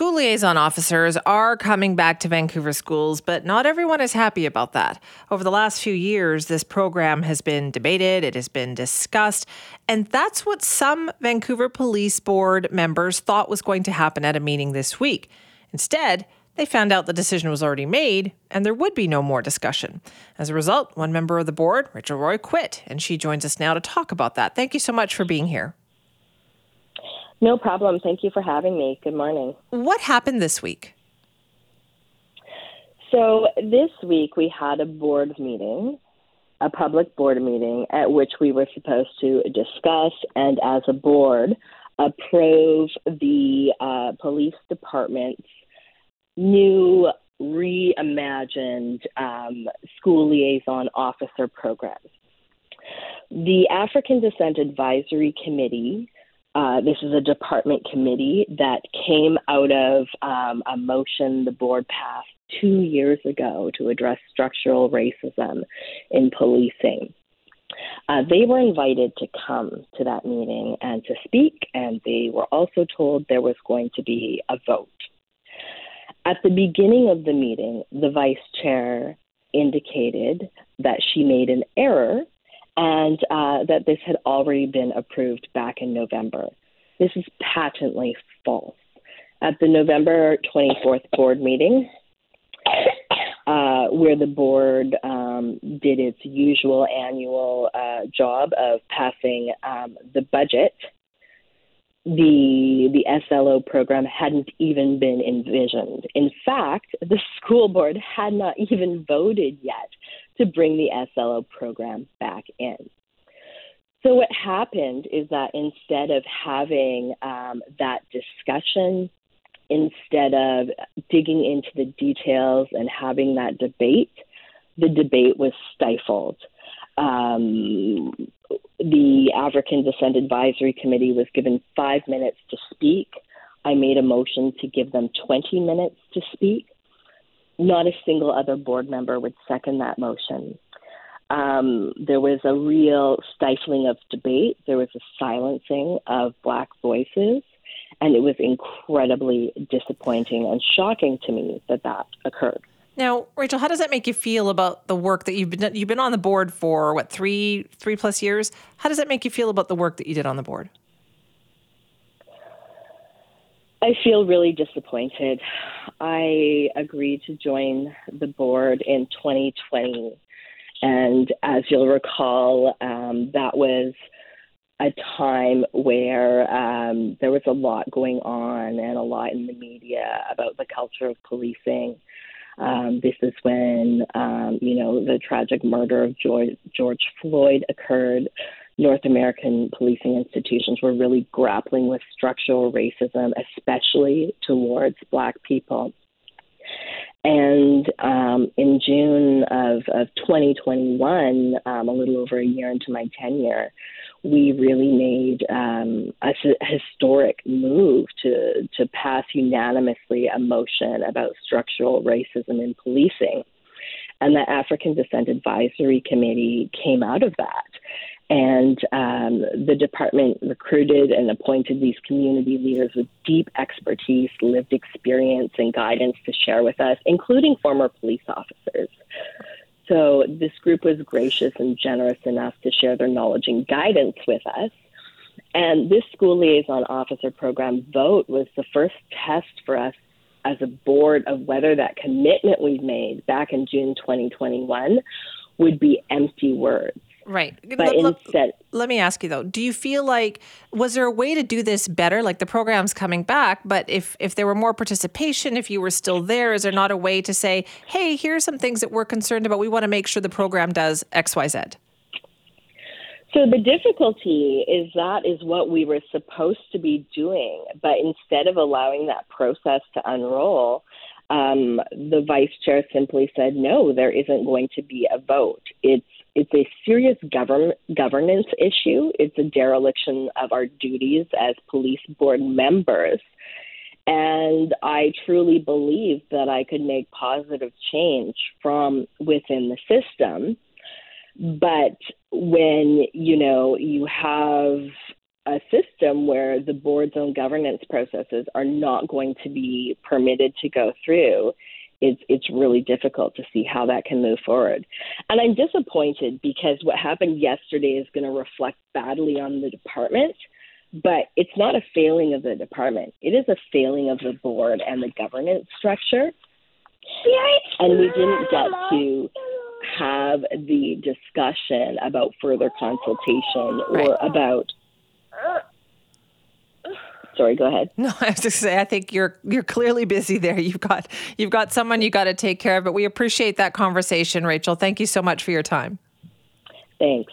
school liaison officers are coming back to Vancouver schools, but not everyone is happy about that. Over the last few years, this program has been debated, it has been discussed, and that's what some Vancouver Police Board members thought was going to happen at a meeting this week. Instead, they found out the decision was already made and there would be no more discussion. As a result, one member of the board, Rachel Roy, quit, and she joins us now to talk about that. Thank you so much for being here. No problem. Thank you for having me. Good morning. What happened this week? So, this week we had a board meeting, a public board meeting, at which we were supposed to discuss and, as a board, approve the uh, police department's new reimagined um, school liaison officer program. The African Descent Advisory Committee uh, this is a department committee that came out of um, a motion the board passed two years ago to address structural racism in policing. Uh, they were invited to come to that meeting and to speak, and they were also told there was going to be a vote. At the beginning of the meeting, the vice chair indicated that she made an error and uh, that this had already been approved back in November. This is patently false. At the November 24th board meeting, uh, where the board um, did its usual annual uh, job of passing um, the budget, the the SLO program hadn't even been envisioned. In fact, the school board had not even voted yet to bring the SLO program back in. So, what happened is that instead of having um, that discussion, instead of digging into the details and having that debate, the debate was stifled. Um, the African Descent Advisory Committee was given five minutes to speak. I made a motion to give them 20 minutes to speak. Not a single other board member would second that motion. Um, there was a real stifling of debate. There was a silencing of Black voices. And it was incredibly disappointing and shocking to me that that occurred. Now, Rachel, how does that make you feel about the work that you've been you've been on the board for what three three plus years? How does that make you feel about the work that you did on the board? I feel really disappointed. I agreed to join the board in 2020. And as you'll recall, um, that was a time where um, there was a lot going on and a lot in the media about the culture of policing. Um, this is when, um, you know, the tragic murder of George, George Floyd occurred. North American policing institutions were really grappling with structural racism, especially towards Black people. And um, in June of, of 2021, um, a little over a year into my tenure, we really made um, a historic move to, to pass unanimously a motion about structural racism in policing. And the African Descent Advisory Committee came out of that. And um, the department recruited and appointed these community leaders with deep expertise, lived experience, and guidance to share with us, including former police officers. So this group was gracious and generous enough to share their knowledge and guidance with us. And this school liaison officer program vote was the first test for us as a board of whether that commitment we made back in June 2021 would be empty words. Right. But let, instead, let me ask you though, do you feel like was there a way to do this better? Like the program's coming back, but if if there were more participation, if you were still there, is there not a way to say, "Hey, here are some things that we're concerned about. We want to make sure the program does XYZ." So the difficulty is that is what we were supposed to be doing, but instead of allowing that process to unroll, um, the vice chair simply said, "No, there isn't going to be a vote. It's it's a serious govern- governance issue. It's a dereliction of our duties as police board members." And I truly believe that I could make positive change from within the system. But when, you know, you have a system where the board's own governance processes are not going to be permitted to go through, it's it's really difficult to see how that can move forward. And I'm disappointed because what happened yesterday is going to reflect badly on the department, but it's not a failing of the department. It is a failing of the board and the governance structure. And we didn't get to have the discussion about further consultation or right. about sorry go ahead. No i was just to say i think you're you're clearly busy there. You've got you've got someone you got to take care of but we appreciate that conversation rachel. Thank you so much for your time. Thanks